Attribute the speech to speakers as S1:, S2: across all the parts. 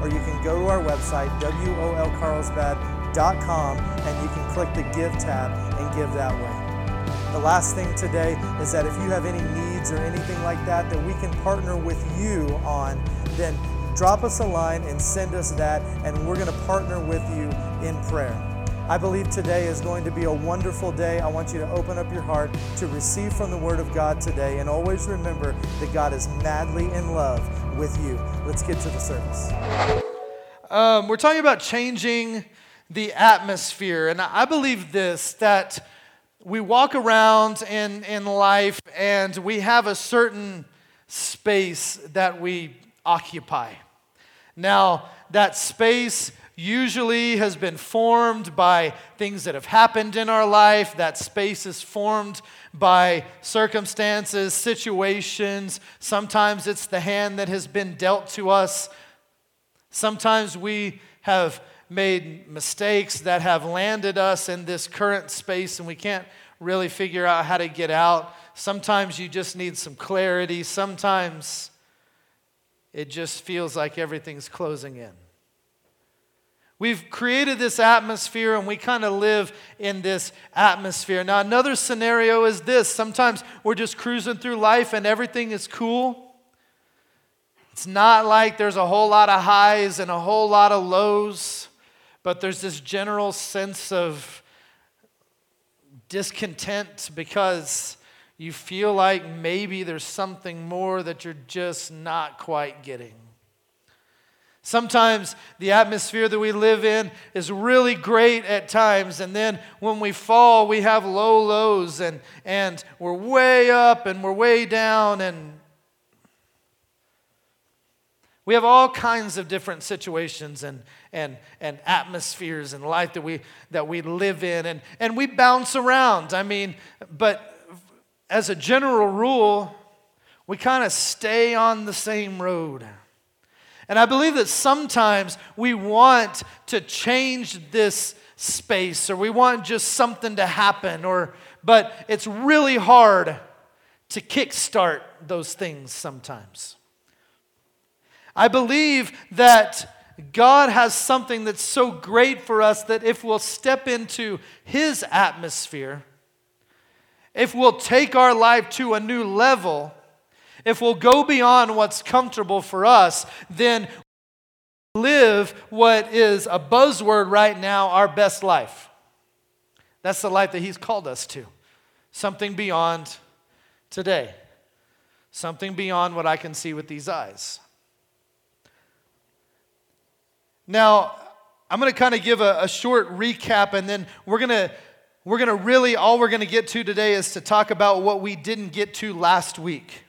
S1: or you can go to our website, wolcarlsbad.com, and you can click the Give tab and give that way. The last thing today is that if you have any needs or anything like that that we can partner with you on, then drop us a line and send us that, and we're going to partner with you in prayer. I believe today is going to be a wonderful day. I want you to open up your heart to receive from the Word of God today, and always remember that God is madly in love with you. Let's get to the service.
S2: Um, we're talking about changing the atmosphere, and I believe this that we walk around in, in life and we have a certain space that we occupy. Now, that space usually has been formed by things that have happened in our life. That space is formed by circumstances, situations. Sometimes it's the hand that has been dealt to us. Sometimes we have made mistakes that have landed us in this current space and we can't really figure out how to get out. Sometimes you just need some clarity. Sometimes it just feels like everything's closing in. We've created this atmosphere and we kind of live in this atmosphere. Now, another scenario is this sometimes we're just cruising through life and everything is cool. It's not like there's a whole lot of highs and a whole lot of lows, but there's this general sense of discontent because you feel like maybe there's something more that you're just not quite getting. Sometimes the atmosphere that we live in is really great at times, and then when we fall, we have low lows, and, and we're way up and we're way down, and we have all kinds of different situations and, and, and atmospheres in life that we, that we live in, and, and we bounce around. I mean, but as a general rule, we kind of stay on the same road. And I believe that sometimes we want to change this space or we want just something to happen or but it's really hard to kickstart those things sometimes. I believe that God has something that's so great for us that if we'll step into His atmosphere, if we'll take our life to a new level, if we'll go beyond what's comfortable for us, then live what is a buzzword right now our best life. That's the life that He's called us to. Something beyond today, something beyond what I can see with these eyes. Now, I'm going to kind of give a, a, short recap, and then we're going to we're going to really all we're going to get to today is to talk about what we didn't get to last week.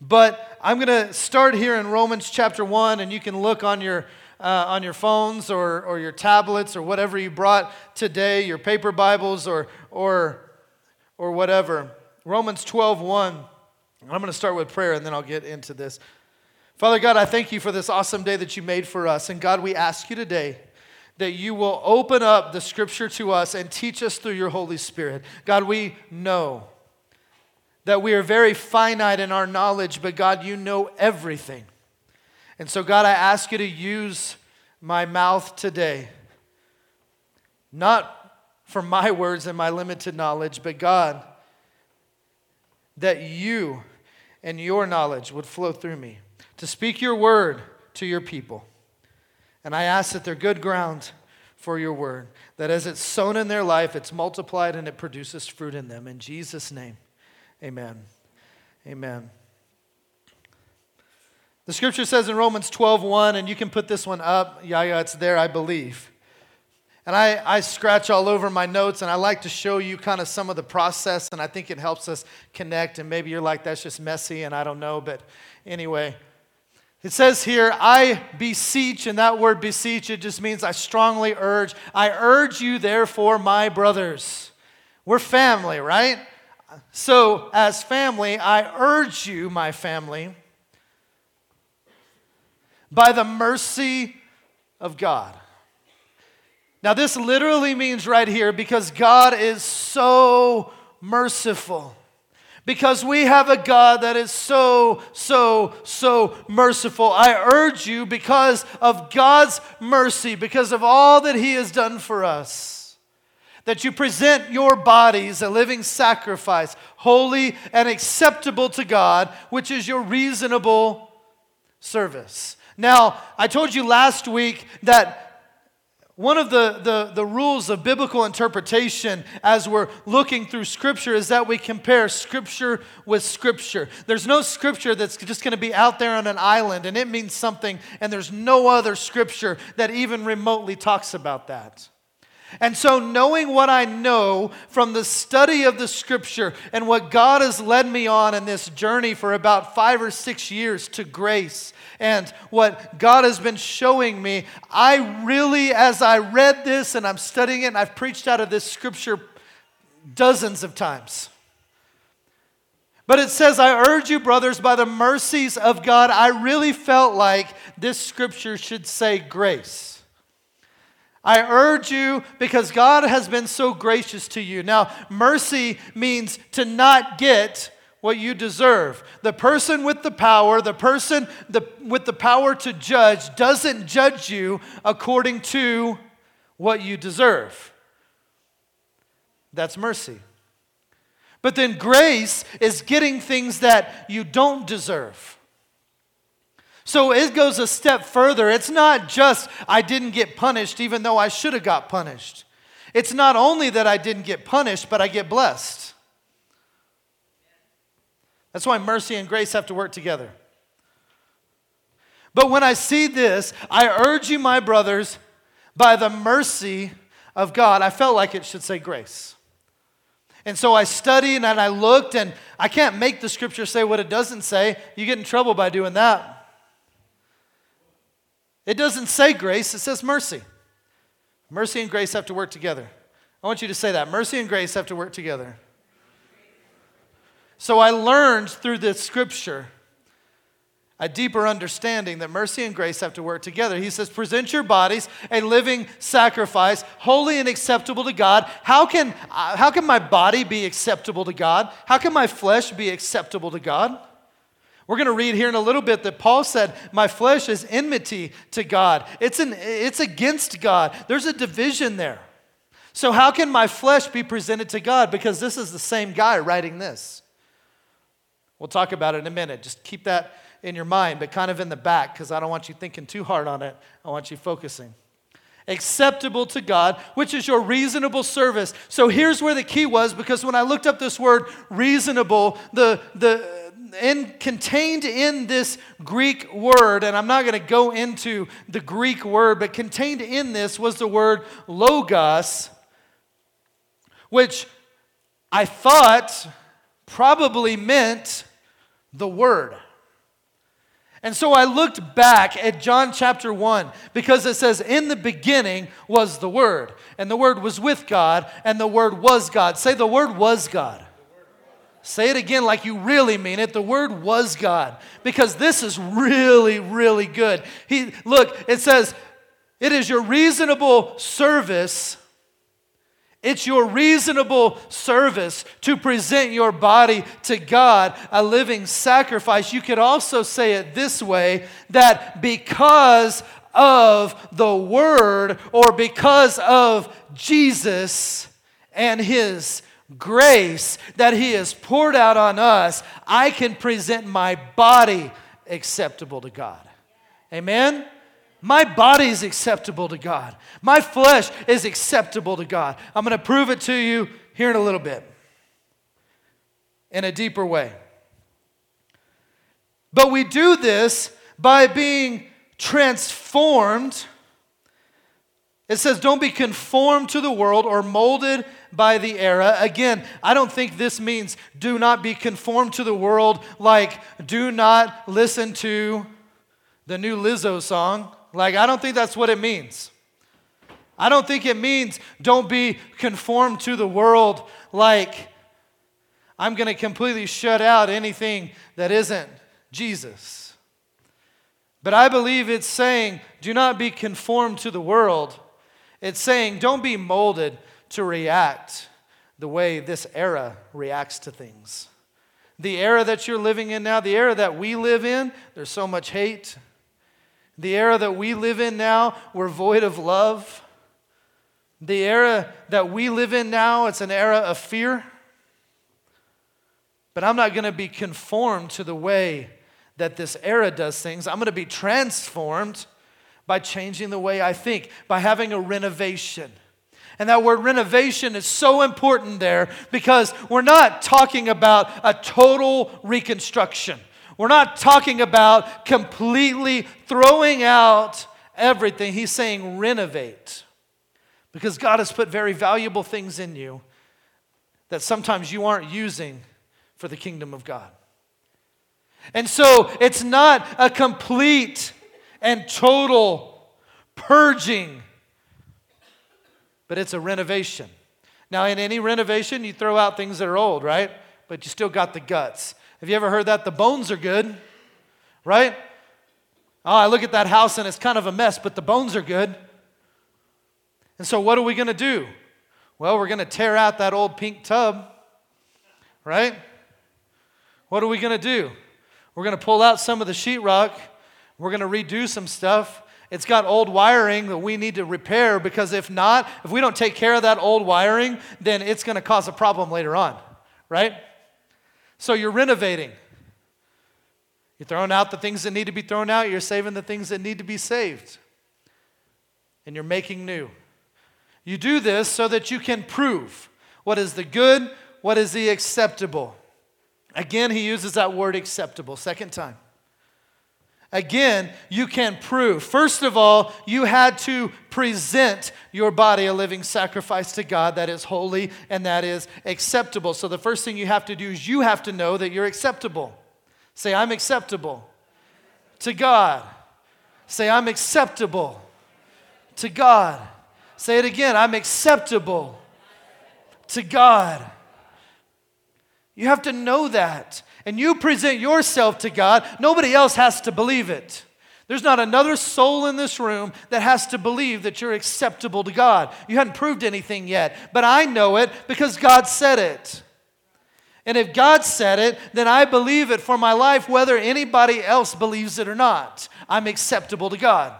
S2: But I'm going to start here in Romans chapter 1, and you can look on your, uh, on your phones or, or your tablets or whatever you brought today, your paper Bibles or, or, or whatever. Romans 12, 1. I'm going to start with prayer, and then I'll get into this. Father God, I thank you for this awesome day that you made for us. And God, we ask you today that you will open up the scripture to us and teach us through your Holy Spirit. God, we know that we are very finite in our knowledge, but God, you know everything. And so, God, I ask you to use my mouth today, not for my words and my limited knowledge, but God, that you and your knowledge would flow through me to speak your word to your people. And I ask that they're good ground for your word, that as it's sown in their life, it's multiplied and it produces fruit in them. In Jesus' name. Amen. Amen. The scripture says in Romans 12, 1, and you can put this one up. Yeah, yeah, it's there, I believe. And I, I scratch all over my notes, and I like to show you kind of some of the process, and I think it helps us connect. And maybe you're like, that's just messy, and I don't know. But anyway, It says here, I beseech, and that word beseech, it just means I strongly urge. I urge you, therefore, my brothers. We're family, right? So, as family, I urge you, my family, by the mercy of God. Now, this literally means right here because God is so merciful. Because we have a God that is so, so, so merciful. I urge you, because of God's mercy, because of all that He has done for us, that you present your bodies a living sacrifice, holy and acceptable to God, which is your reasonable service. Now, I told you last week that one of the, the, the, rules of biblical interpretation as we're looking through Scripture is that we compare Scripture with Scripture. There's no Scripture that's just going to be out there on an island and it means something, and there's no other Scripture that even remotely talks about that. And so, knowing what I know from the study of the scripture and what God has led me on in this journey for about five or six years to grace, and what God has been showing me, I really, as I read this and I'm studying it, and I've preached out of this scripture dozens of times. But it says, I urge you, brothers, by the mercies of God, I really felt like this scripture should say grace. I urge you because God has been so gracious to you. Now, mercy means to not get what you deserve. The person with the power, the person the, with the power to judge, doesn't judge you according to what you deserve. That's mercy. But then grace is getting things that you don't deserve. So it goes a step further. It's not just I didn't get punished even though I should have got punished. It's not only that I didn't get punished, but I get blessed. That's why mercy and grace have to work together. But when I see this, I urge you, my brothers, by the mercy of God, I felt like it should say grace. And so I studied and I looked, and I can't make the scripture say what it doesn't say. You get in trouble by doing that. It doesn't say grace, it says mercy. Mercy and grace have to work together. I want you to say that. Mercy and grace have to work together. So I learned through this scripture a deeper understanding that mercy and grace have to work together. He says, Present your bodies a living sacrifice, holy and acceptable to God. How can, uh, how can my body be acceptable to God? How can my flesh be acceptable to God? We're going to read here in a little bit that Paul said, My flesh is enmity to God. It's, an, it's against God. There's a division there. So, how can my flesh be presented to God? Because this is the same guy writing this. We'll talk about it in a minute. Just keep that in your mind, but kind of in the back, because I don't want you thinking too hard on it. I want you focusing. Acceptable to God, which is your reasonable service. So here's where the key was, because when I looked up this word reasonable, the, the, in, contained in this Greek word, and I'm not going to go into the Greek word, but contained in this was the word logos, which I thought probably meant the word. And so I looked back at John chapter 1 because it says, In the beginning was the Word, and the Word was with God, and the Word was God. Say, the Word was God. Say it again like you really mean it. The word was God. Because this is really, really good. He look, it says, it is your reasonable service. It's your reasonable service to present your body to God, a living sacrifice. You could also say it this way that because of the Word or because of Jesus and His grace that He has poured out on us, I can present my body acceptable to God. Amen? My body is acceptable to God. My flesh is acceptable to God. I'm going to prove it to you here in a little bit in a deeper way. But we do this by being transformed. It says, Don't be conformed to the world or molded by the era. Again, I don't think this means do not be conformed to the world, like do not listen to the new Lizzo song. Like, I don't think that's what it means. I don't think it means don't be conformed to the world like I'm going to completely shut out anything that isn't Jesus. But I believe it's saying do not be conformed to the world. It's saying don't be molded to react the way this era reacts to things. The era that you're living in now, the era that we live in, there's so much hate. The era that we live in now, we're void of love. The era that we live in now, it's an era of fear. But I'm not going to be conformed to the way that this era does things. I'm going to be transformed by changing the way I think, by having a renovation. And that word renovation is so important there because we're not talking about a total reconstruction. We're not talking about completely throwing out everything. He's saying renovate. Because God has put very valuable things in you that sometimes you aren't using for the kingdom of God. And so it's not a complete and total purging, but it's a renovation. Now, in any renovation, you throw out things that are old, right? But you still got the guts. Have you ever heard that? The bones are good, right? Oh, I look at that house and it's kind of a mess, but the bones are good. And so, what are we going to do? Well, we're going to tear out that old pink tub, right? What are we going to do? We're going to pull out some of the sheetrock. We're going to redo some stuff. It's got old wiring that we need to repair because if not, if we don't take care of that old wiring, then it's going to cause a problem later on, right? So you're renovating. You're throwing out the things that need to be thrown out, you're saving the things that need to be saved. And you're making new. You do this so that you can prove what is the good, what is the acceptable. Again, he uses that word acceptable, second time. Again, you can prove. First of all, you had to present your body a living sacrifice to God that is holy and that is acceptable. So, the first thing you have to do is you have to know that you're acceptable. Say, I'm acceptable to God. Say, I'm acceptable to God. Say it again I'm acceptable to God. You have to know that. And you present yourself to God. Nobody else has to believe it. There's not another soul in this room that has to believe that you're acceptable to God. You haven't proved anything yet, but I know it because God said it. And if God said it, then I believe it for my life, whether anybody else believes it or not. I'm acceptable to God.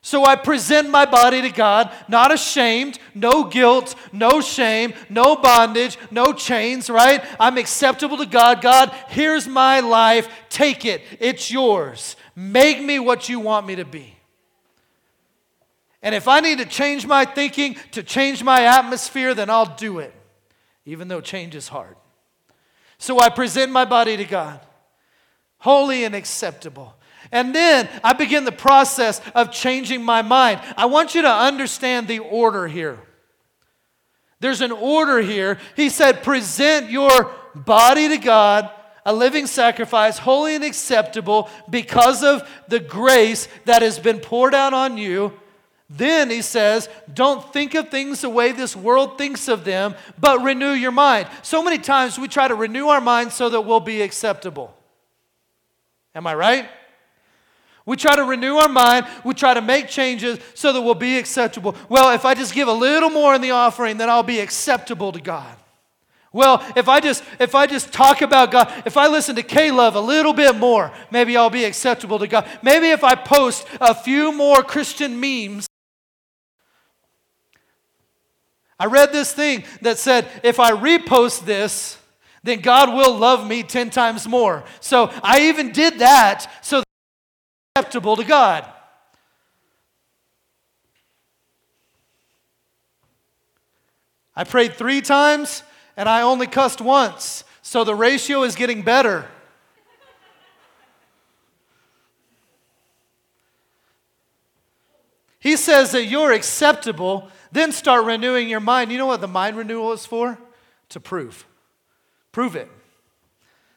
S2: So I present my body to God, not ashamed, no guilt, no shame, no bondage, no chains, right? I'm acceptable to God. God, here's my life. Take it. It's yours. Make me what you want me to be. And if I need to change my thinking, to change my atmosphere, then I'll do it, even though change is hard. So I present my body to God, holy and acceptable. And then I begin the process of changing my mind. I want you to understand the order here. There's an order here. He said, present your body to God, a living sacrifice, holy and acceptable, because of the grace that has been poured out on you. Then he says, don't think of things the way this world thinks of them, but renew your mind. So many times we try to renew our mind so that we'll be acceptable. Am I right? We try to renew our mind. We try to make changes so that we'll be acceptable. Well, if I just give a little more in the offering, then I'll be acceptable to God. Well, if I just if I just talk about God, if I listen to K-Love a little bit more, maybe I'll be acceptable to God. Maybe if I post a few more Christian memes. I read this thing that said if I repost this, then God will love me 10 times more. So I even did that so acceptable to God. I prayed three times and I only cussed once. So the ratio is getting better. He says that you're acceptable, then start renewing your mind. You know what the mind renewal is for? To prove. Prove it.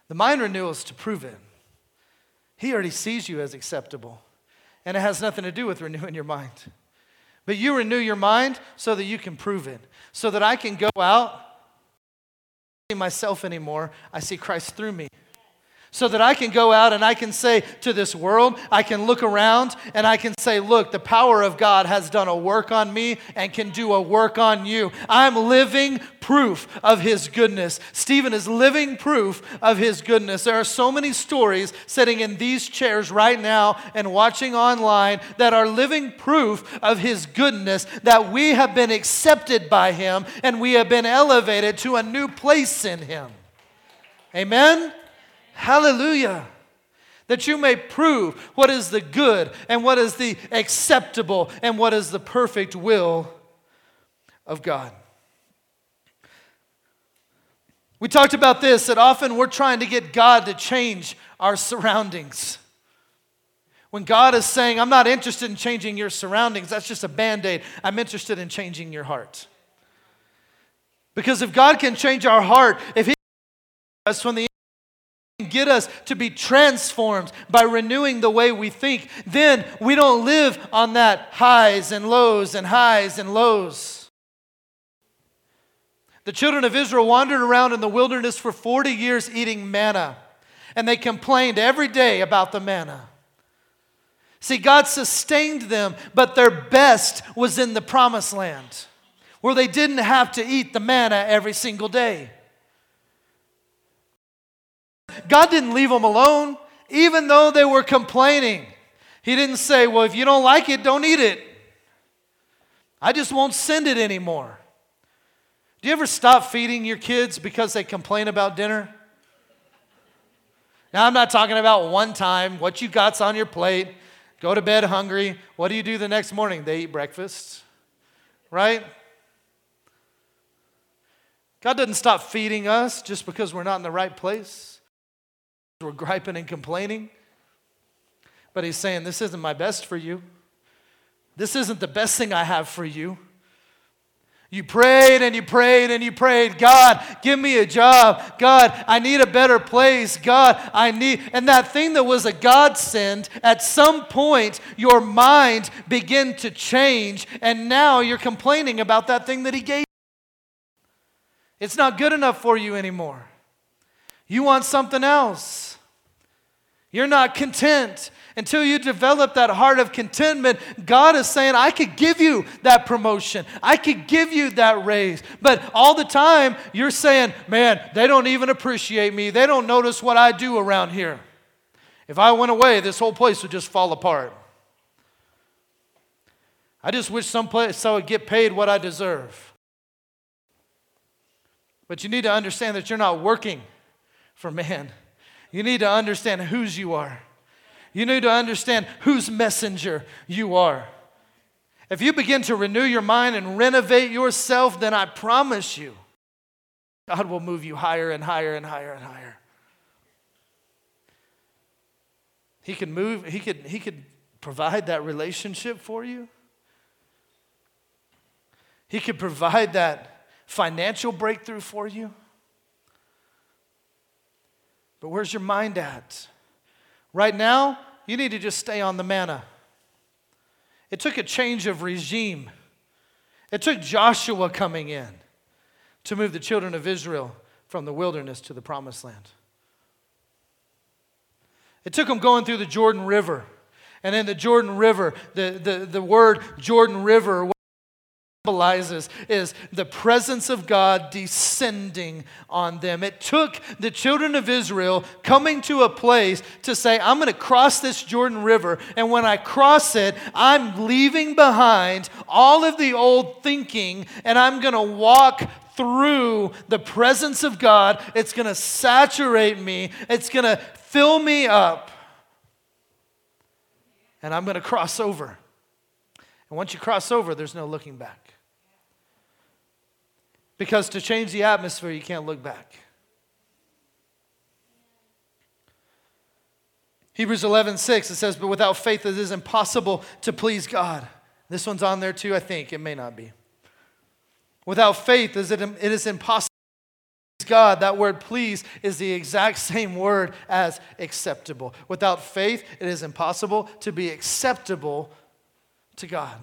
S2: The mind renewal is to prove it. He already sees you as acceptable. And it has nothing to do with renewing your mind. But you renew your mind so that you can prove it, so that I can go out, see myself anymore. I see Christ through me so that I can go out and I can say to this world, I can look around and I can say, look, the power of God has done a work on me and can do a work on you. I'm living proof of His goodness. Stephen is living proof of His goodness. There are so many stories sitting in these chairs right now and watching online that are living proof of His goodness, that we have been accepted by Him and we have been elevated to a new place in Him. Amen? Hallelujah. That you may prove what is the good and what is the acceptable and what is the perfect will of God. We talked about this that often we're trying to get God to change our surroundings. When God is saying, I'm not interested in changing your surroundings, that's just a band aid. I'm interested in changing your heart. Because if God can change our heart, if He us from the get us to be transformed by renewing the way we think, then we don't live on that highs and lows and highs and lows. The children of Israel wandered around in the wilderness for 40 years eating manna, and they complained every day about the manna. See, God sustained them, but their best was in the promised land, where they didn't have to eat the manna every single day. God didn't leave them alone, even though they were complaining. He didn't say, Well, if you don't like it, don't eat it. I just won't send it anymore. Do you ever stop feeding your kids because they complain about dinner? Now, I'm not talking about one time, what you got's on your plate, go to bed hungry. What do you do the next morning? They eat breakfast, right? God doesn't stop feeding us just because we're not in the right place. We're griping and complaining. But he's saying, This isn't my best for you. This isn't the best thing I have for you. You prayed and you prayed and you prayed, God, give me a job. God, I need a better place. God, I need. And that thing that was a godsend, at some point, your mind began to change, and now you're complaining about that thing that He gave. you. It's not good enough for you anymore. You want something else. You're not content. Until you develop that heart of contentment, God is saying, I could give you that promotion. I could give you that raise. But all the time, you're saying, man, they don't even appreciate me. They don't notice what I do around here. If I went away, this whole place would just fall apart. I just wish someplace I would get paid what I deserve. But you need to understand that you're not working for man. You need to understand whose you are. You need to understand whose messenger you are. If you begin to renew your mind and renovate yourself, then I promise you, God will move you higher and higher and higher and higher. He can move, he could, he could provide that relationship for you. He could provide that financial breakthrough for you. But where's your mind at? Right now, you need to just stay on the manna. It took a change of regime. It took Joshua coming in to move the children of Israel from the wilderness to the promised land. It took them going through the Jordan River. And in the Jordan River, the, the, the word Jordan River symbolizes is the presence of God descending on them. It took the children of Israel coming to a place to say, I'm going to cross this Jordan River, and when I cross it, I'm leaving behind all of the old thinking, and I'm going to walk through the presence of God. It's going to saturate me, it's going to fill me up, and I'm going to cross over. And once you cross over, there's no looking back. Because to change the atmosphere, you can't look back. Hebrews 11, 6, it says, But without faith it is impossible to please God. This one's on there too, I think. It may not be. Without faith, is it, it is impossible to please God, that word please is the exact same word as acceptable. Without faith, it is impossible to be acceptable to God.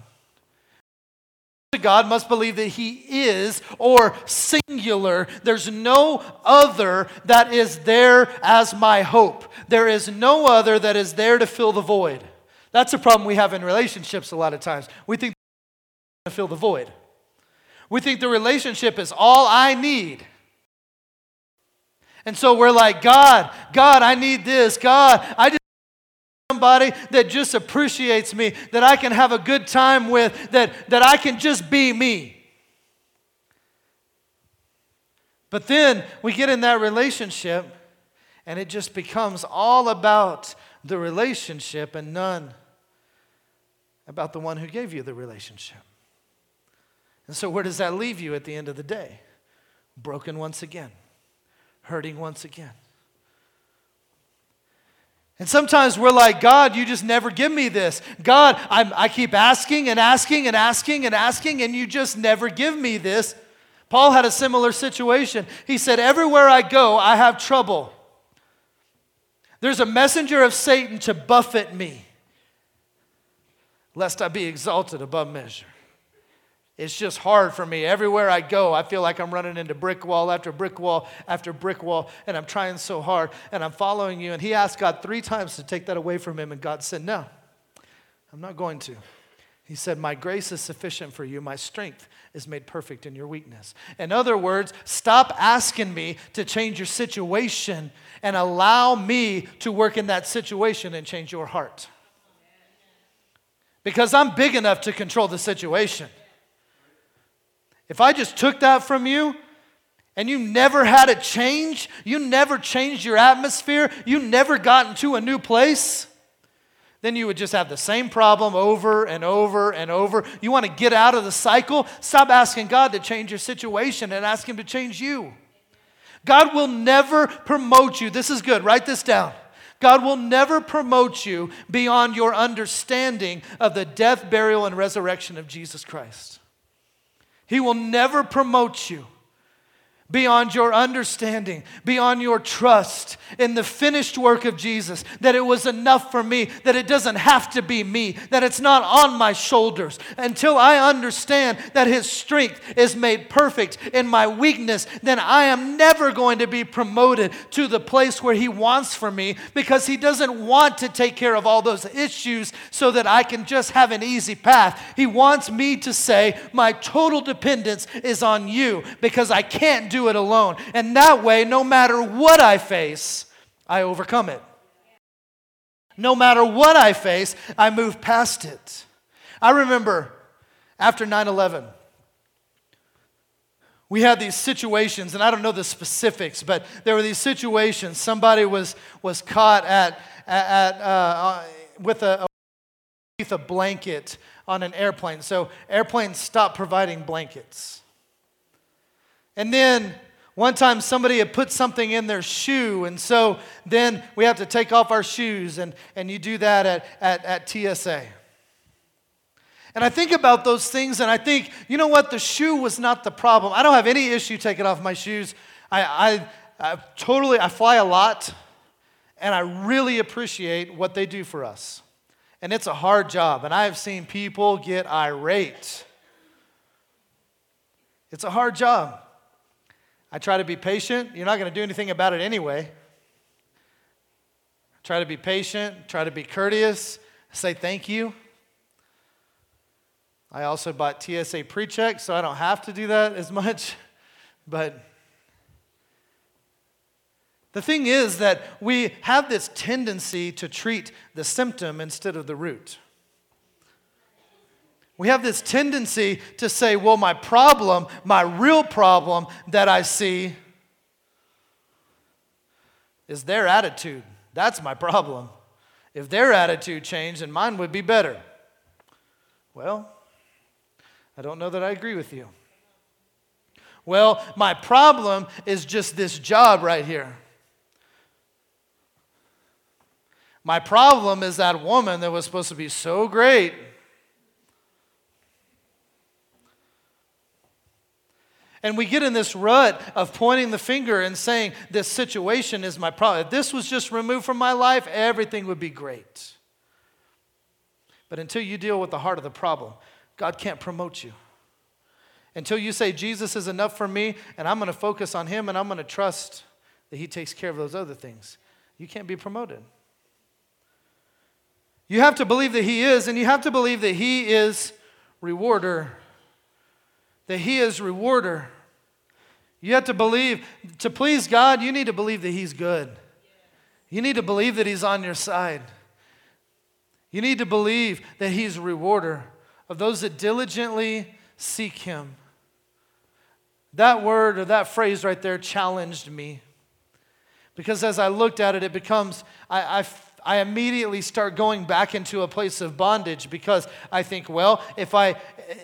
S2: God must believe that He is, or singular. There's no other that is there as my hope. There is no other that is there to fill the void. That's a problem we have in relationships a lot of times. We think to fill the void. We think the relationship is all I need. And so we're like, God, God, I need this. God, I just somebody that just appreciates me, that I can have a good time with, that, that I can just be me. But then we get in that relationship and it just becomes all about the relationship and none about the one who gave you the relationship. And so, where does that leave you at the end of the day? Broken once again, hurting once again. And sometimes we're like, God, you just never give me this. God, I'm, i keep asking and asking and asking and asking, and you just never give me this. Paul had a similar situation. He said, Everywhere I go, I have trouble. There's a messenger of Satan to buffet me, lest I be exalted above measure. It's just hard for me. Everywhere I go, I feel like I'm running into brick wall after brick wall after brick wall, and I'm trying so hard, and I'm following you. And he asked God three times to take that away from him, and God said, No, I'm not going to. He said, My grace is sufficient for you. My strength is made perfect in your weakness. In other words, stop asking me to change your situation and allow me to work in that situation and change your heart. Because I'm big enough to control the situation. If I just took that from you and you never had a change, you never changed your atmosphere, you never got into a new place, then you would just have the same problem over and over and over. You want to get out of the cycle? Stop asking God to change your situation and ask Him to change you. God will never promote you. This is good, write this down. God will never promote you beyond your understanding of the death, burial, and resurrection of Jesus Christ. He will never promote you beyond your understanding, beyond your trust in the finished work of Jesus, that it was enough for me, that it doesn't have to be me, that it's not on my shoulders. Until I understand that His strength is made perfect in my weakness, then I am never going to be promoted to the place where He wants for me because He doesn't want to take care of all those issues so that I can just have an easy path. He wants me to say, My total dependence is on you because I can't do do it alone. And that way, no matter what I face, I overcome it. No matter what I face, I move past it. I remember after 9 11, we had these situations, and I don't know the specifics, but there were these situations. Somebody was, was caught at, at, uh, uh with a, a blanket on an airplane. So airplanes stopped providing blankets. And then one time somebody had put something in their shoe, and so then we have to take off our shoes, and, and you do that at, at, at TSA. And I think about those things, and I think, you know what? The shoe was not the problem. I don't have any issue taking off my shoes. I, I, I totally, I fly a lot, and I really appreciate what they do for us. And it's a hard job, and I have seen people get irate. It's a hard job. I try to be patient. You're not going to do anything about it anyway. Try to be patient, try to be courteous, say thank you. I also bought TSA pre check, so I don't have to do that as much. But the thing is that we have this tendency to treat the symptom instead of the root. We have this tendency to say, well, my problem, my real problem that I see is their attitude. That's my problem. If their attitude changed, then mine would be better. Well, I don't know that I agree with you. Well, my problem is just this job right here. My problem is that woman that was supposed to be so great And we get in this rut of pointing the finger and saying, This situation is my problem. If this was just removed from my life, everything would be great. But until you deal with the heart of the problem, God can't promote you. Until you say, Jesus is enough for me, and I'm going to focus on Him, and I'm going to trust that He takes care of those other things, you can't be promoted. You have to believe that He is, and you have to believe that He is rewarder that He is rewarder. You have to believe, to please God, you need to believe that He's good. You need to believe that He's on your side. You need to believe that He's rewarder of those that diligently seek Him. That word or that phrase right there challenged me. Because as I looked at it, it becomes, I, I I immediately start going back into a place of bondage because I think, well, if I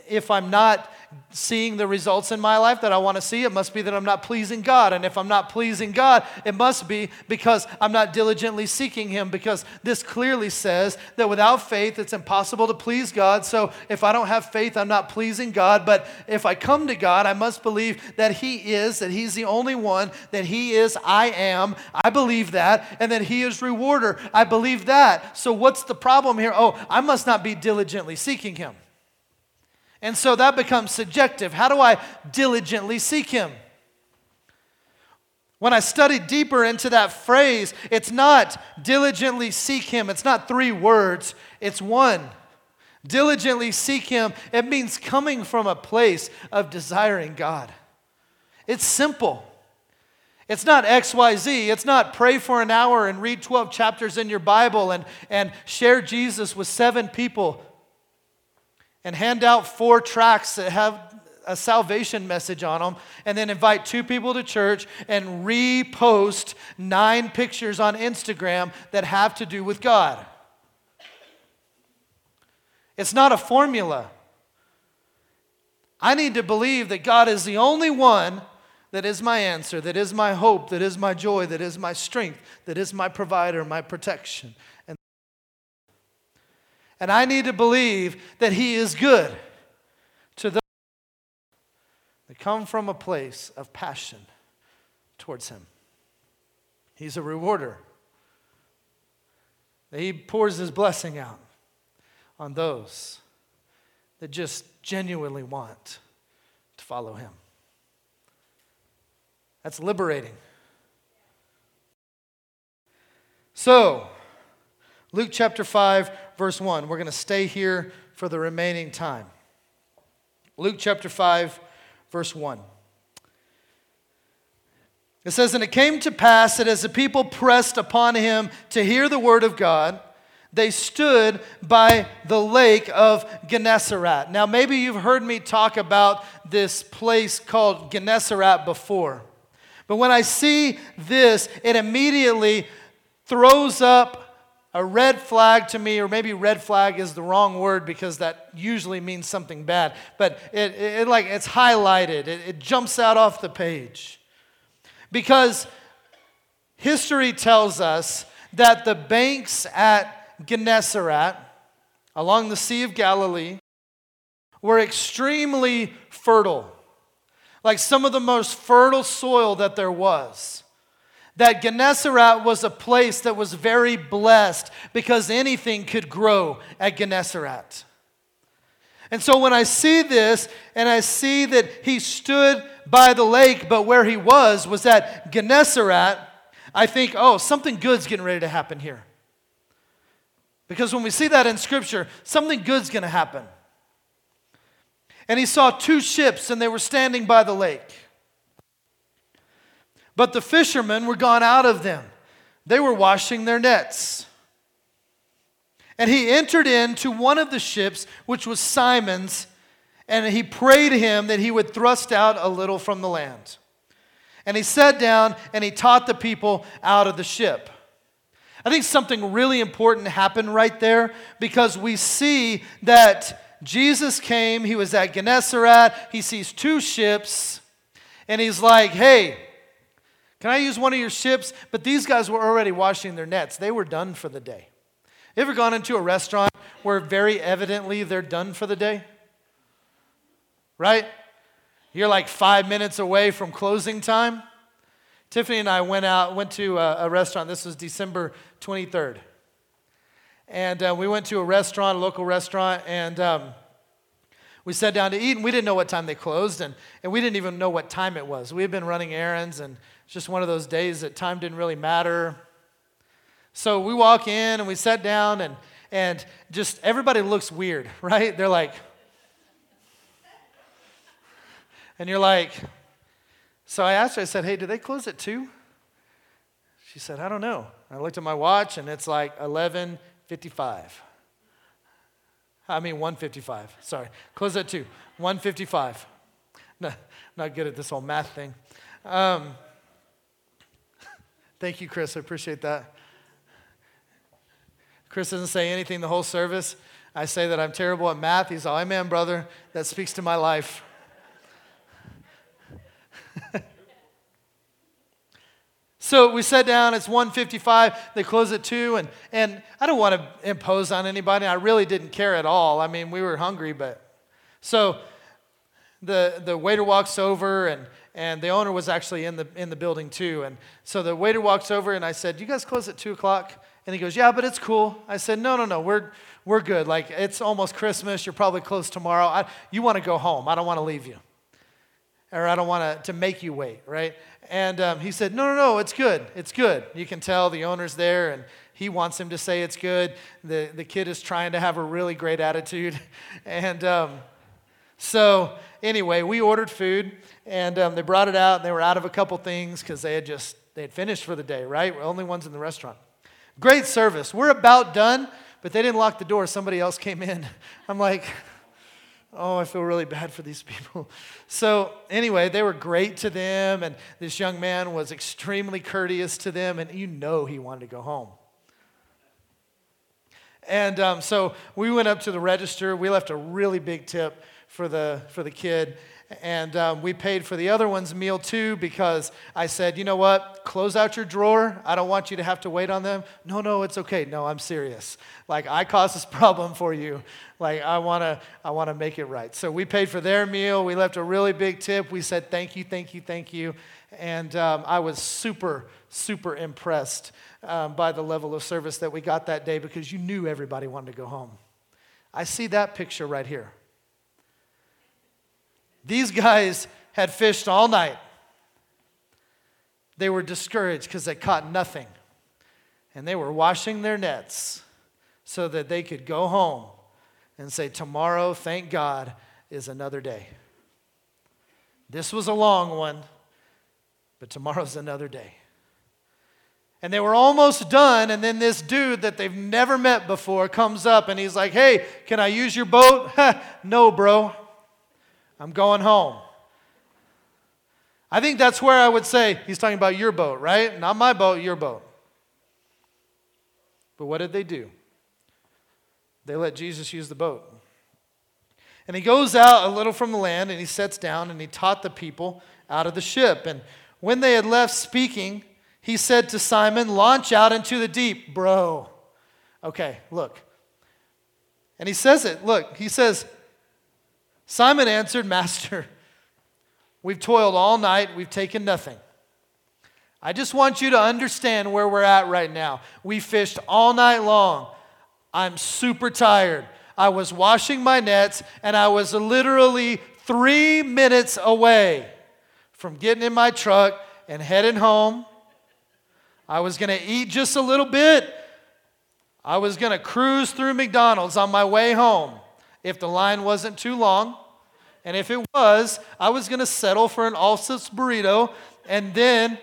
S2: if I'm not seeing the results in my life that I want to see, it must be that I'm not pleasing God. And if I'm not pleasing God, it must be because I'm not diligently seeking Him. Because this clearly says that without faith, it's impossible to please God. So if I don't have faith, I'm not pleasing God. But if I come to God, I must believe that He is, that He's the only one, that He is, I am. I believe that. And that He is rewarder. I believe that. So what's the problem here? Oh, I must not be diligently seeking Him. And so that becomes subjective. How do I diligently seek Him? When I studied deeper into that phrase, it's not diligently seek Him, it's not three words, it's one. Diligently seek Him, it means coming from a place of desiring God. It's simple. It's not XYZ. It's not pray for an hour and read 12 chapters in your Bible and, and share Jesus with seven people and hand out four tracts that have a salvation message on them, and then invite two people to church and repost nine pictures on Instagram that have to do with God. It's not a formula. I need to believe that God is the only one that is my answer, that is my hope, that is my joy, that is my strength, that is my provider, my protection. And I need to believe that He is good to those that come from a place of passion towards Him. He's a rewarder. He pours His blessing out on those that just genuinely want to follow Him. That's liberating. So, Luke chapter 5, verse 1. We're going to stay here for the remaining time. Luke chapter 5, verse 1. It says, And it came to pass that as the people pressed upon him to hear the word of God, they stood by the lake of Gennesaret. Now, maybe you've heard me talk about this place called Gennesaret before. But when I see this, it immediately throws up a red flag to me, or maybe red flag is the wrong word because that usually means something bad, but it, it, it like it's highlighted, it, it jumps out off the page. Because history tells us that the banks at Gennesaret, along the Sea of Galilee, were extremely fertile, like some of the most fertile soil that there was that Gennesaret was a place that was very blessed because anything could grow at Gennesaret. And so when I see this and I see that he stood by the lake, but where he was was at Gennesaret, I think, oh, something good's getting ready to happen here. Because when we see that in Scripture, something good's going to happen. And he saw two ships and they were standing by the lake. But the fishermen were gone out of them. They were washing their nets. And he entered into one of the ships, which was Simon's, and he prayed him that he would thrust out a little from the land. And he sat down and he taught the people out of the ship. I think something really important happened right there because we see that Jesus came, he was at Gennesaret, he sees two ships, and he's like, hey, can I use one of your ships? But these guys were already washing their nets, they were done for the day. You ever gone into a restaurant where very evidently they're done for the day? Right? You're like five minutes away from closing time. Tiffany and I went out, went to a, a restaurant. This was December 23rd. And uh, we went to a restaurant, a local restaurant, and um, we sat down to eat, and we didn't know what time they closed, and, and we didn't even know what time it was. We had been running errands, and it's just one of those days that time didn't really matter. So we walk in, and we sat down, and, and just everybody looks weird, right? They're like, and you're like, so I asked her, I said, hey, do they close at 2? She said, I don't know. I looked at my watch, and it's like 11.55. I mean 155. Sorry. Close at 2. 155. No, not good at this whole math thing. Um, thank you, Chris. I appreciate that. Chris doesn't say anything the whole service. I say that I'm terrible at math. He's all, Amen, brother. That speaks to my life. So we sat down, it's 155, they close at 2, and, and I don't want to impose on anybody. I really didn't care at all. I mean, we were hungry, but. So the, the waiter walks over, and, and the owner was actually in the, in the building too. And so the waiter walks over, and I said, You guys close at 2 o'clock? And he goes, Yeah, but it's cool. I said, No, no, no, we're, we're good. Like, it's almost Christmas. You're probably close tomorrow. I, you want to go home. I don't want to leave you. Or I don't want to make you wait, right? And um, he said, No, no, no, it's good. It's good. You can tell the owner's there and he wants him to say it's good. The, the kid is trying to have a really great attitude. And um, so, anyway, we ordered food and um, they brought it out and they were out of a couple things because they had just they had finished for the day, right? We're only ones in the restaurant. Great service. We're about done, but they didn't lock the door. Somebody else came in. I'm like, Oh, I feel really bad for these people. So, anyway, they were great to them, and this young man was extremely courteous to them, and you know he wanted to go home. And um, so we went up to the register. We left a really big tip for the, for the kid. And um, we paid for the other one's meal too because I said, you know what? Close out your drawer. I don't want you to have to wait on them. No, no, it's okay. No, I'm serious. Like, I caused this problem for you. Like, I want to I wanna make it right. So we paid for their meal. We left a really big tip. We said, thank you, thank you, thank you. And um, I was super, super impressed um, by the level of service that we got that day because you knew everybody wanted to go home. I see that picture right here. These guys had fished all night. They were discouraged because they caught nothing. And they were washing their nets so that they could go home and say, Tomorrow, thank God, is another day. This was a long one, but tomorrow's another day. And they were almost done, and then this dude that they've never met before comes up and he's like, Hey, can I use your boat? no, bro. I'm going home. I think that's where I would say, he's talking about your boat, right? Not my boat, your boat. But what did they do? They let Jesus use the boat. And he goes out a little from the land and he sets down and he taught the people out of the ship. And when they had left speaking, he said to Simon, Launch out into the deep, bro. Okay, look. And he says it. Look, he says, Simon answered, Master, we've toiled all night, we've taken nothing. I just want you to understand where we're at right now. We fished all night long. I'm super tired. I was washing my nets, and I was literally three minutes away from getting in my truck and heading home. I was going to eat just a little bit. I was going to cruise through McDonald's on my way home if the line wasn't too long. And if it was, I was going to settle for an Allsup's burrito and then,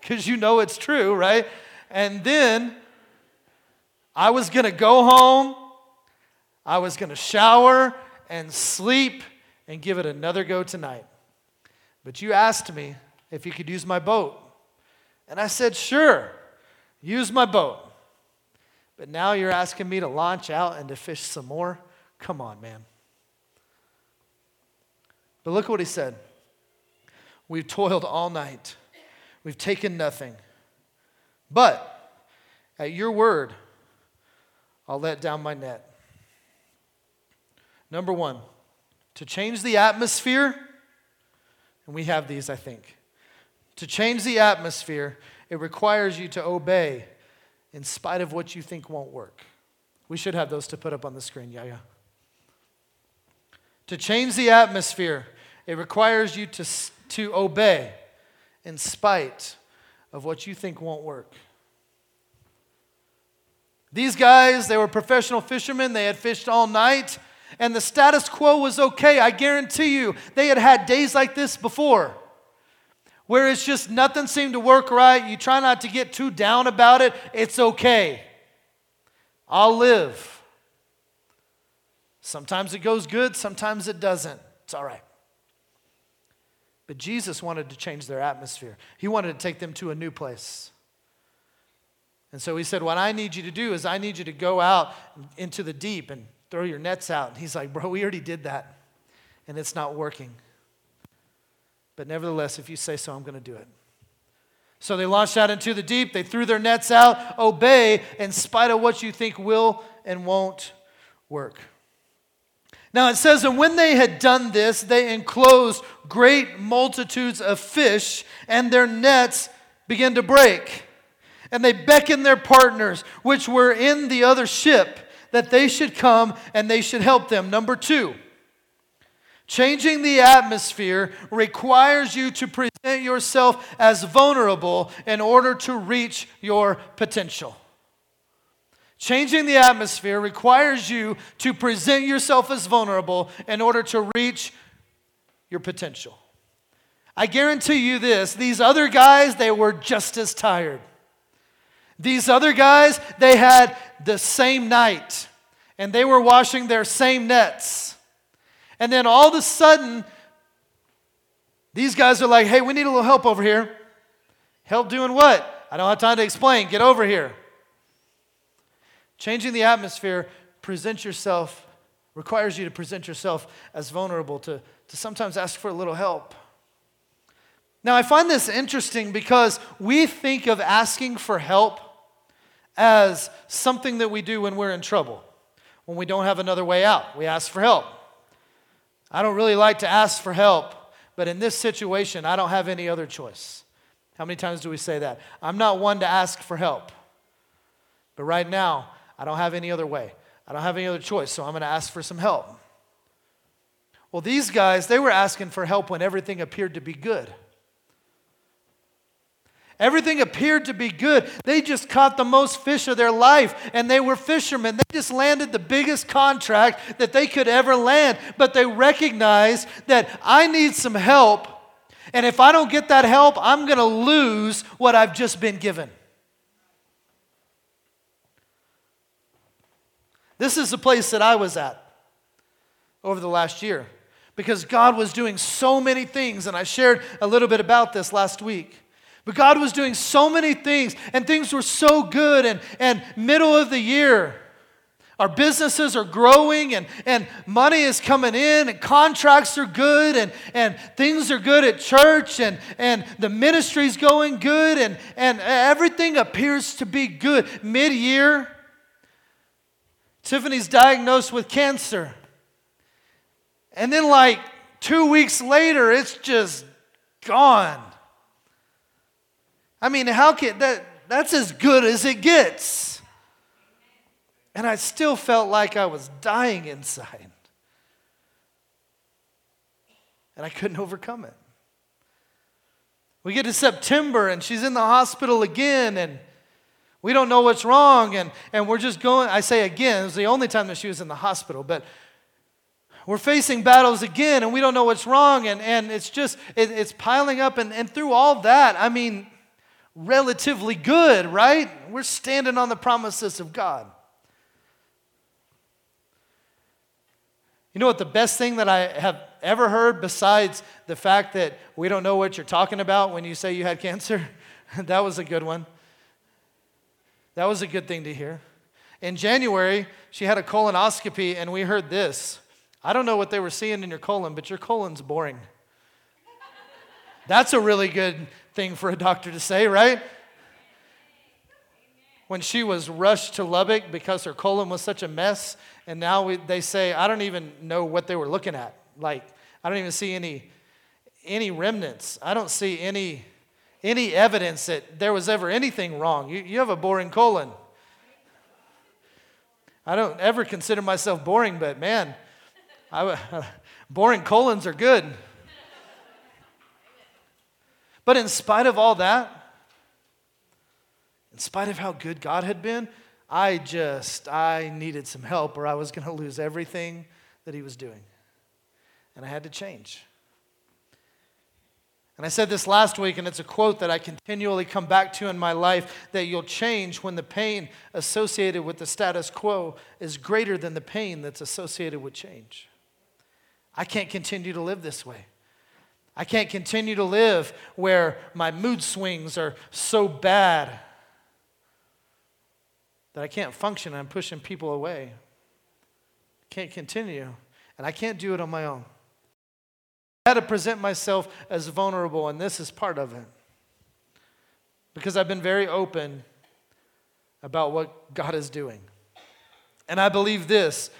S2: because you know it's true, right? And then I was going to go home, I was going to shower and sleep and give it another go tonight. But you asked me if you could use my boat. And I said, sure, use my boat. But now you're asking me to launch out and to fish some more? Come on, man. But look what he said. We've toiled all night. We've taken nothing. But at your word, I'll let down my net. Number one, to change the atmosphere, And we have these, I think. To change the atmosphere, it requires you to obey in spite of what you think won't work. We should have those to put up on the screen. Yeah, yeah. To change the atmosphere, it requires you to, to obey in spite of what you think won't work. These guys, they were professional fishermen. They had fished all night, and the status quo was okay. I guarantee you, they had had days like this before where it's just nothing seemed to work right. You try not to get too down about it. It's okay. I'll live. Sometimes it goes good, sometimes it doesn't. It's all right. But Jesus wanted to change their atmosphere, He wanted to take them to a new place. And so He said, What I need you to do is I need you to go out into the deep and throw your nets out. And He's like, Bro, we already did that, and it's not working. But nevertheless, if you say so, I'm going to do it. So they launched out into the deep. They threw their nets out. Obey in spite of what you think will and won't work. Now it says, and when they had done this, they enclosed great multitudes of fish, and their nets began to break. And they beckoned their partners, which were in the other ship, that they should come and they should help them. Number two, Changing the atmosphere requires you to present yourself as vulnerable in order to reach your potential. Changing the atmosphere requires you to present yourself as vulnerable in order to reach your potential. I guarantee you this these other guys, they were just as tired. These other guys, they had the same night and they were washing their same nets. And then all of a sudden, these guys are like, hey, we need a little help over here. Help doing what? I don't have time to explain. Get over here. Changing the atmosphere, present yourself, requires you to present yourself as vulnerable, to, to sometimes ask for a little help. Now, I find this interesting because we think of asking for help as something that we do when we're in trouble, when we don't have another way out. We ask for help. I don't really like to ask for help, but in this situation, I don't have any other choice. How many times do we say that? I'm not one to ask for help. But right now, I don't have any other way. I don't have any other choice, so I'm going to ask for some help. Well, these guys, they were asking for help when everything appeared to be good. Everything appeared to be good. They just caught the most fish of their life, and they were fishermen. They just landed the biggest contract that they could ever land. But they recognized that I need some help, and if I don't get that help, I'm going to lose what I've just been given. This is the place that I was at over the last year because God was doing so many things, and I shared a little bit about this last week. But God was doing so many things, and things were so good. And, and middle of the year, our businesses are growing, and, and money is coming in, and contracts are good, and, and things are good at church, and, and the ministry's going good, and, and everything appears to be good. Mid year, Tiffany's diagnosed with cancer. And then, like two weeks later, it's just gone. I mean, how can that? That's as good as it gets. And I still felt like I was dying inside. And I couldn't overcome it. We get to September and she's in the hospital again and we don't know what's wrong and, and we're just going. I say again, it was the only time that she was in the hospital, but we're facing battles again and we don't know what's wrong and, and it's just, it, it's piling up. And, and through all that, I mean, relatively good, right? We're standing on the promises of God. You know what the best thing that I have ever heard besides the fact that we don't know what you're talking about when you say you had cancer? that was a good one. That was a good thing to hear. In January, she had a colonoscopy, and we heard this. I don't know what they were seeing in your colon, but your colon's boring. That's a really good thing for a doctor to say, right? When she was rushed to Lubbock because her colon was such a mess, and now we, they say, I don't even know what they were looking at. Like, I don't even see any, any remnants. I don't see any, any evidence that there was ever anything wrong. You, you have a boring colon. I don't ever consider myself boring, but man, I, boring colons are good. But in spite of all that, in spite of how good God had been, I just, I needed some help or I was going to lose everything that He was doing. And I had to change. And I said this last week, and it's a quote that I continually come back to in my life that you'll change when the pain associated with the status quo is greater than the pain that's associated with change. I can't continue to live this way. I can't continue to live where my mood swings are so bad that I can't function. I'm pushing people away. Can't continue. And I can't do it on my own. Had to present myself as vulnerable, and this is part of it. Because I've been very open about what God is doing. And I believe this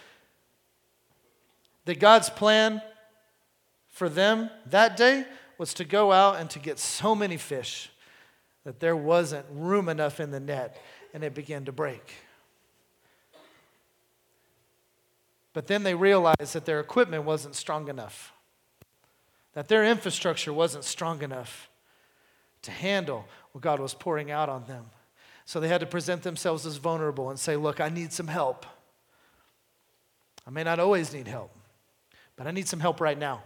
S2: that God's plan for them that day was to go out and to get so many fish that there wasn't room enough in the net and it began to break. But then they realized that their equipment wasn't strong enough, that their infrastructure wasn't strong enough to handle what God was pouring out on them. So they had to present themselves as vulnerable and say, Look, I need some help. I may not always need help, but I need some help right now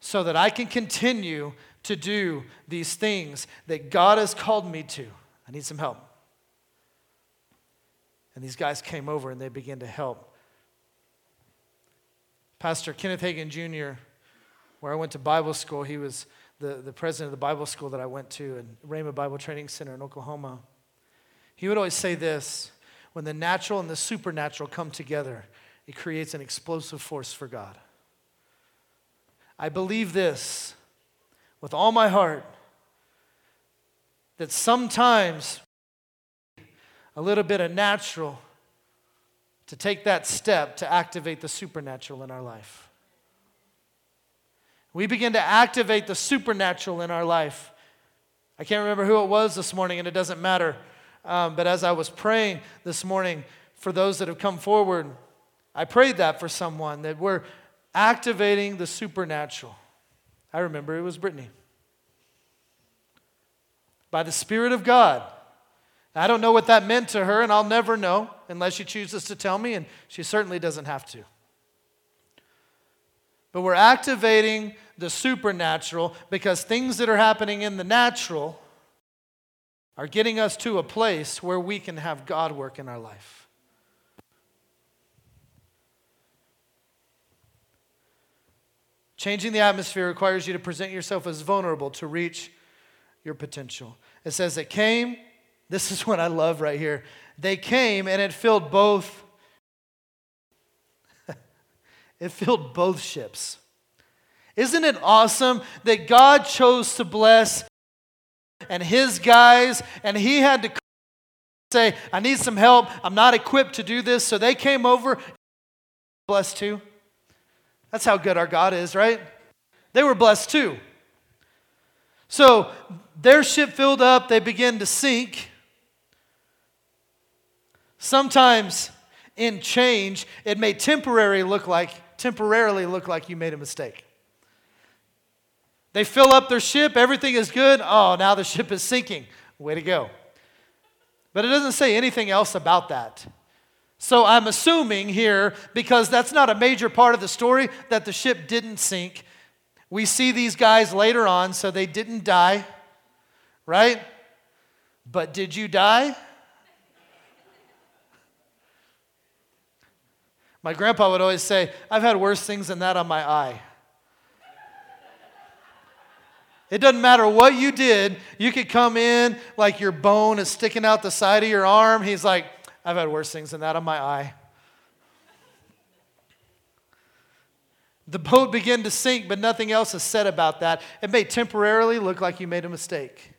S2: so that I can continue to do these things that God has called me to. I need some help. And these guys came over and they began to help. Pastor Kenneth Hagin Jr., where I went to Bible school, he was the, the president of the Bible school that I went to in Rhema Bible Training Center in Oklahoma. He would always say this when the natural and the supernatural come together, it creates an explosive force for God. I believe this with all my heart that sometimes a little bit of natural to take that step to activate the supernatural in our life. We begin to activate the supernatural in our life. I can't remember who it was this morning, and it doesn't matter. Um, but as I was praying this morning for those that have come forward, I prayed that for someone that we're activating the supernatural. I remember it was Brittany. By the Spirit of God. I don't know what that meant to her, and I'll never know unless she chooses to tell me, and she certainly doesn't have to. But we're activating the supernatural because things that are happening in the natural are getting us to a place where we can have God work in our life. Changing the atmosphere requires you to present yourself as vulnerable to reach your potential. It says it came, this is what I love right here. They came and it filled both it filled both ships. Isn't it awesome that God chose to bless and his guys and he had to say, I need some help. I'm not equipped to do this. So they came over, blessed too. That's how good our God is, right? They were blessed too. So their ship filled up, they began to sink. Sometimes in change, it may temporarily look like temporarily look like you made a mistake. They fill up their ship, everything is good. Oh, now the ship is sinking. Way to go. But it doesn't say anything else about that. So I'm assuming here, because that's not a major part of the story, that the ship didn't sink. We see these guys later on, so they didn't die, right? But did you die? My grandpa would always say, I've had worse things than that on my eye. It doesn't matter what you did, you could come in like your bone is sticking out the side of your arm. He's like, I've had worse things than that on my eye. The boat began to sink, but nothing else is said about that. It may temporarily look like you made a mistake,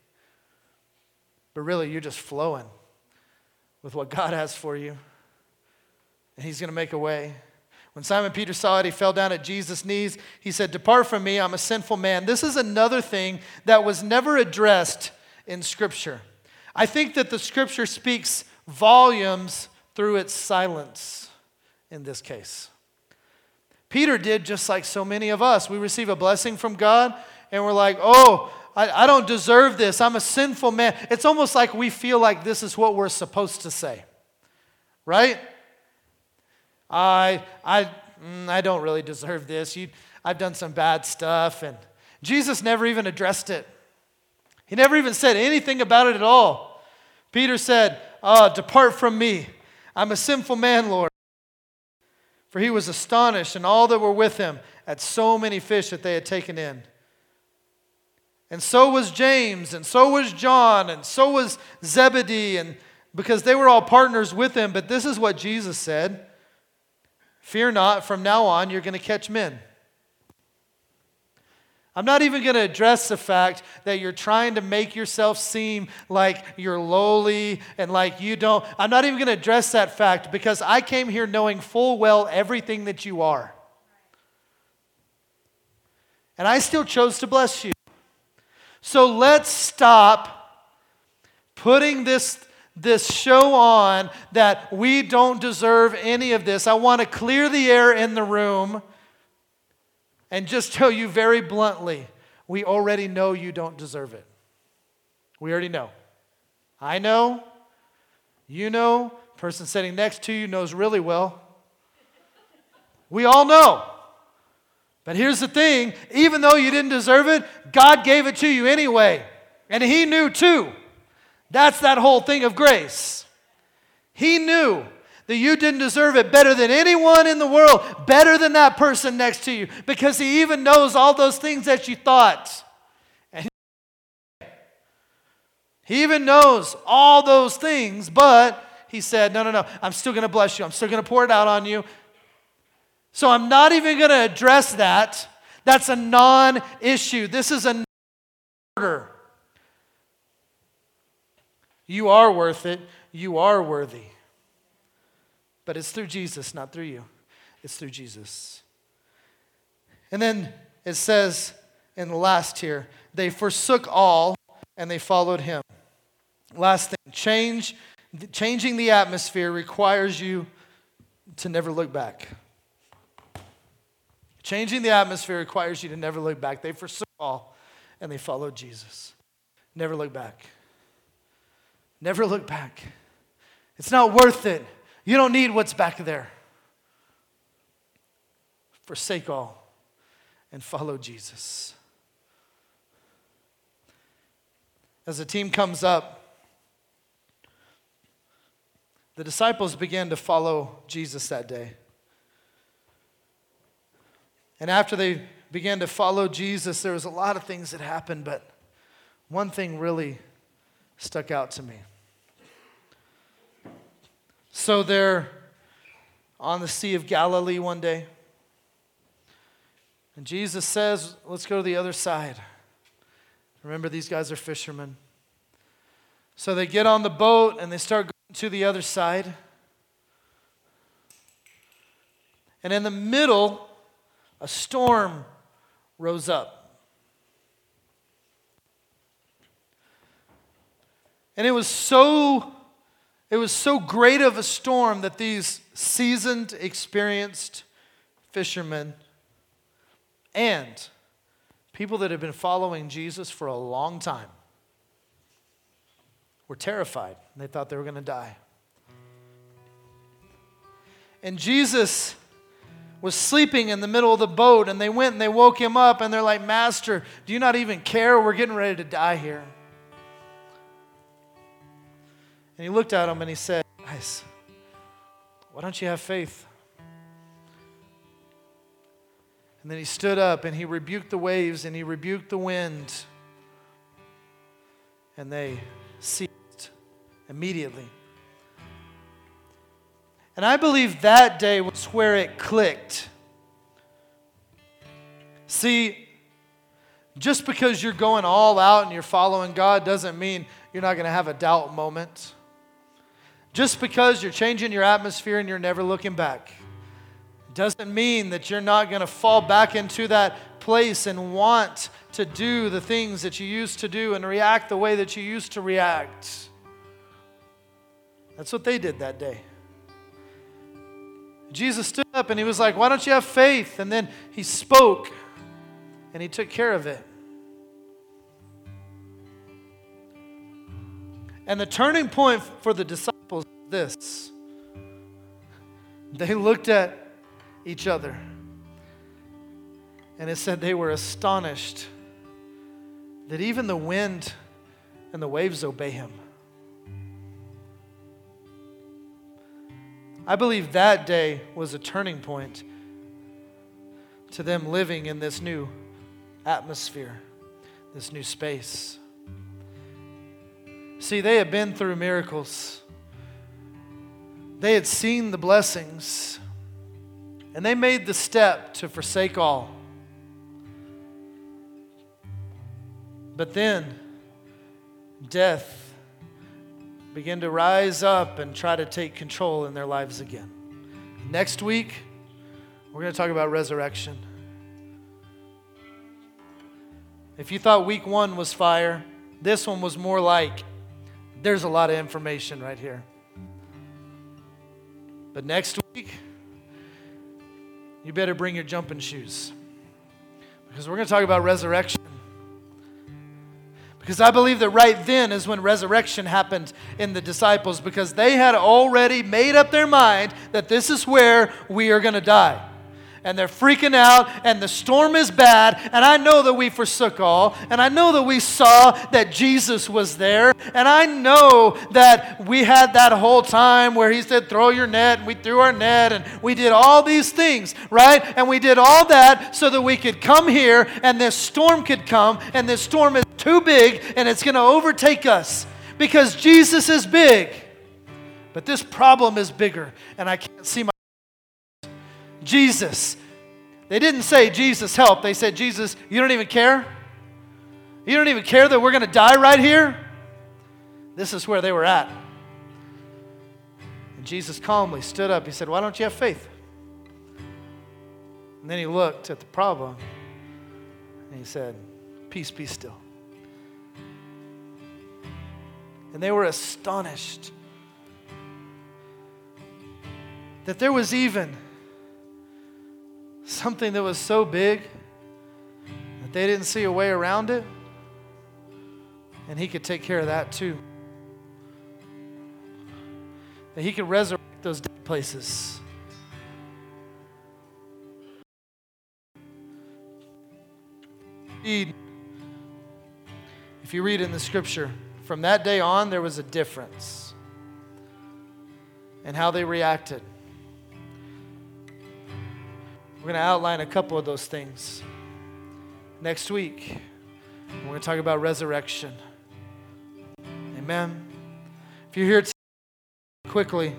S2: but really you're just flowing with what God has for you, and He's going to make a way. When Simon Peter saw it, he fell down at Jesus' knees. He said, Depart from me, I'm a sinful man. This is another thing that was never addressed in Scripture. I think that the Scripture speaks volumes through its silence in this case. Peter did just like so many of us. We receive a blessing from God, and we're like, oh, I, I, don't deserve this. I'm a sinful man. It's almost like we feel like this is what we're supposed to say, right? I, I, mm, I don't really deserve this. You, I've done some bad stuff. And Jesus never even addressed it. He never even said anything about it at all. Peter said, oh, Depart from me. I'm a sinful man, Lord. For he was astonished, and all that were with him, at so many fish that they had taken in. And so was James, and so was John, and so was Zebedee, and because they were all partners with him. But this is what Jesus said Fear not, from now on, you're going to catch men. I'm not even going to address the fact that you're trying to make yourself seem like you're lowly and like you don't. I'm not even going to address that fact because I came here knowing full well everything that you are. And I still chose to bless you. So let's stop putting this this show on that we don't deserve any of this. I want to clear the air in the room and just tell you very bluntly we already know you don't deserve it. We already know. I know. You know. Person sitting next to you knows really well. We all know. But here's the thing even though you didn't deserve it, God gave it to you anyway. And He knew too. That's that whole thing of grace. He knew that you didn't deserve it better than anyone in the world, better than that person next to you, because He even knows all those things that you thought. And He even knows all those things, but He said, No, no, no, I'm still going to bless you. I'm still going to pour it out on you. So I'm not even going to address that. That's a non issue. This is a order. You are worth it. You are worthy. But it's through Jesus, not through you. It's through Jesus. And then it says in the last here, they forsook all and they followed him. Last thing, change, changing the atmosphere requires you to never look back. Changing the atmosphere requires you to never look back. They forsook all and they followed Jesus. Never look back. Never look back. It's not worth it. You don't need what's back there. Forsake all and follow Jesus. As the team comes up, the disciples began to follow Jesus that day. And after they began to follow Jesus, there was a lot of things that happened, but one thing really stuck out to me. So they're on the Sea of Galilee one day. And Jesus says, Let's go to the other side. Remember, these guys are fishermen. So they get on the boat and they start going to the other side. And in the middle, a storm rose up. And it was so it was so great of a storm that these seasoned, experienced fishermen and people that had been following Jesus for a long time were terrified. They thought they were going to die. And Jesus was sleeping in the middle of the boat, and they went and they woke him up, and they're like, Master, do you not even care? We're getting ready to die here. And he looked at him and he said, Guys, why don't you have faith? And then he stood up and he rebuked the waves and he rebuked the wind. And they ceased immediately. And I believe that day was where it clicked. See, just because you're going all out and you're following God doesn't mean you're not going to have a doubt moment. Just because you're changing your atmosphere and you're never looking back doesn't mean that you're not going to fall back into that place and want to do the things that you used to do and react the way that you used to react. That's what they did that day. Jesus stood up and he was like, Why don't you have faith? And then he spoke and he took care of it. And the turning point for the disciples is this they looked at each other. And it said they were astonished that even the wind and the waves obey him. I believe that day was a turning point to them living in this new atmosphere, this new space. See, they had been through miracles, they had seen the blessings, and they made the step to forsake all. But then, death began to rise up and try to take control in their lives again. Next week, we're going to talk about resurrection. If you thought week one was fire, this one was more like there's a lot of information right here. But next week, you better bring your jumping shoes because we're going to talk about resurrection. Because I believe that right then is when resurrection happened in the disciples because they had already made up their mind that this is where we are going to die and they're freaking out, and the storm is bad. And I know that we forsook all, and I know that we saw that Jesus was there, and I know that we had that whole time where He said, Throw your net, and we threw our net, and we did all these things, right? And we did all that so that we could come here, and this storm could come, and this storm is too big, and it's going to overtake us because Jesus is big. But this problem is bigger, and I can't see my Jesus. They didn't say, Jesus, help. They said, Jesus, you don't even care? You don't even care that we're going to die right here? This is where they were at. And Jesus calmly stood up. He said, Why don't you have faith? And then he looked at the problem and he said, Peace, be still. And they were astonished that there was even something that was so big that they didn't see a way around it. And He could take care of that too. That He could resurrect those dead places. If you read in the scripture, from that day on, there was a difference in how they reacted. We're going to outline a couple of those things next week. We're going to talk about resurrection. Amen. If you're here quickly,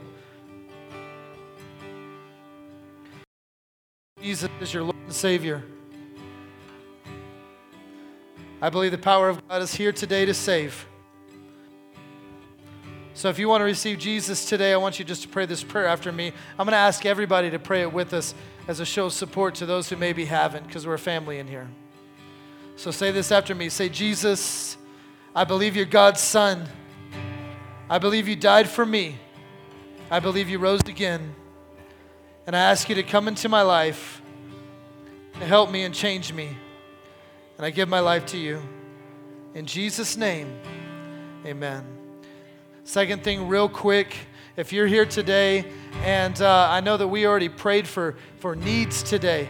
S2: Jesus is your Lord and Savior. I believe the power of God is here today to save. So if you want to receive Jesus today, I want you just to pray this prayer after me. I'm going to ask everybody to pray it with us as a show of support to those who maybe haven't, because we're a family in here. So say this after me. Say, Jesus, I believe you're God's Son. I believe you died for me. I believe you rose again. And I ask you to come into my life and help me and change me. And I give my life to you. In Jesus' name, amen. Second thing, real quick if you're here today, and uh, I know that we already prayed for, for needs today,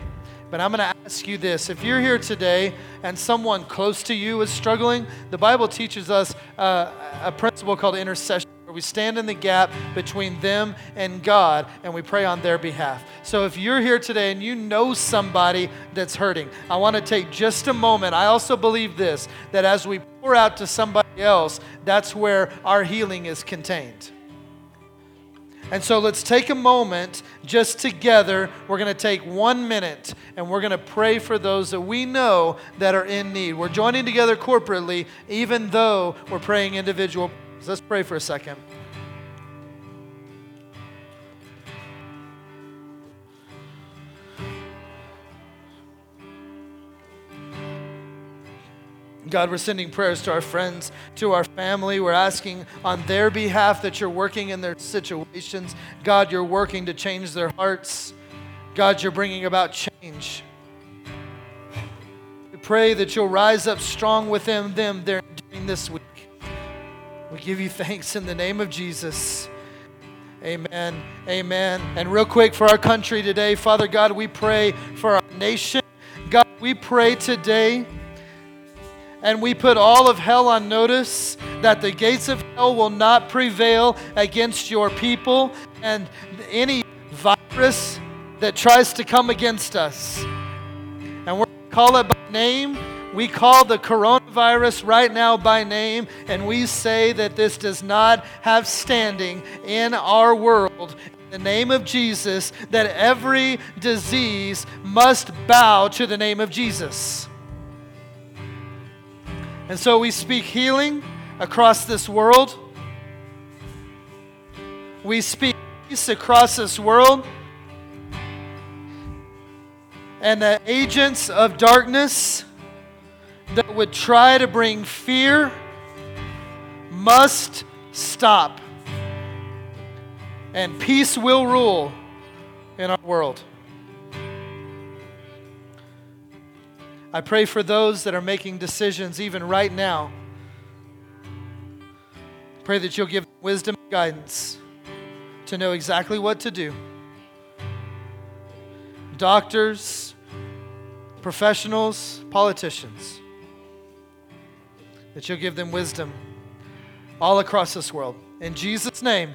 S2: but I'm going to ask you this. If you're here today and someone close to you is struggling, the Bible teaches us uh, a principle called intercession. where We stand in the gap between them and God and we pray on their behalf. So if you're here today and you know somebody that's hurting, I want to take just a moment. I also believe this that as we pour out to somebody else, that's where our healing is contained. And so let's take a moment just together. We're going to take one minute and we're going to pray for those that we know that are in need. We're joining together corporately, even though we're praying individual. Let's pray for a second. God, we're sending prayers to our friends, to our family. We're asking on their behalf that you're working in their situations. God, you're working to change their hearts. God, you're bringing about change. We pray that you'll rise up strong within them during this week. We give you thanks in the name of Jesus. Amen. Amen. And real quick for our country today, Father God, we pray for our nation. God, we pray today and we put all of hell on notice that the gates of hell will not prevail against your people and any virus that tries to come against us. And we're call it by name. We call the coronavirus right now by name, and we say that this does not have standing in our world. In the name of Jesus, that every disease must bow to the name of Jesus. And so we speak healing across this world. We speak peace across this world. And the agents of darkness that would try to bring fear must stop. And peace will rule in our world. I pray for those that are making decisions even right now. Pray that you'll give wisdom and guidance to know exactly what to do. Doctors, professionals, politicians, that you'll give them wisdom all across this world. In Jesus' name,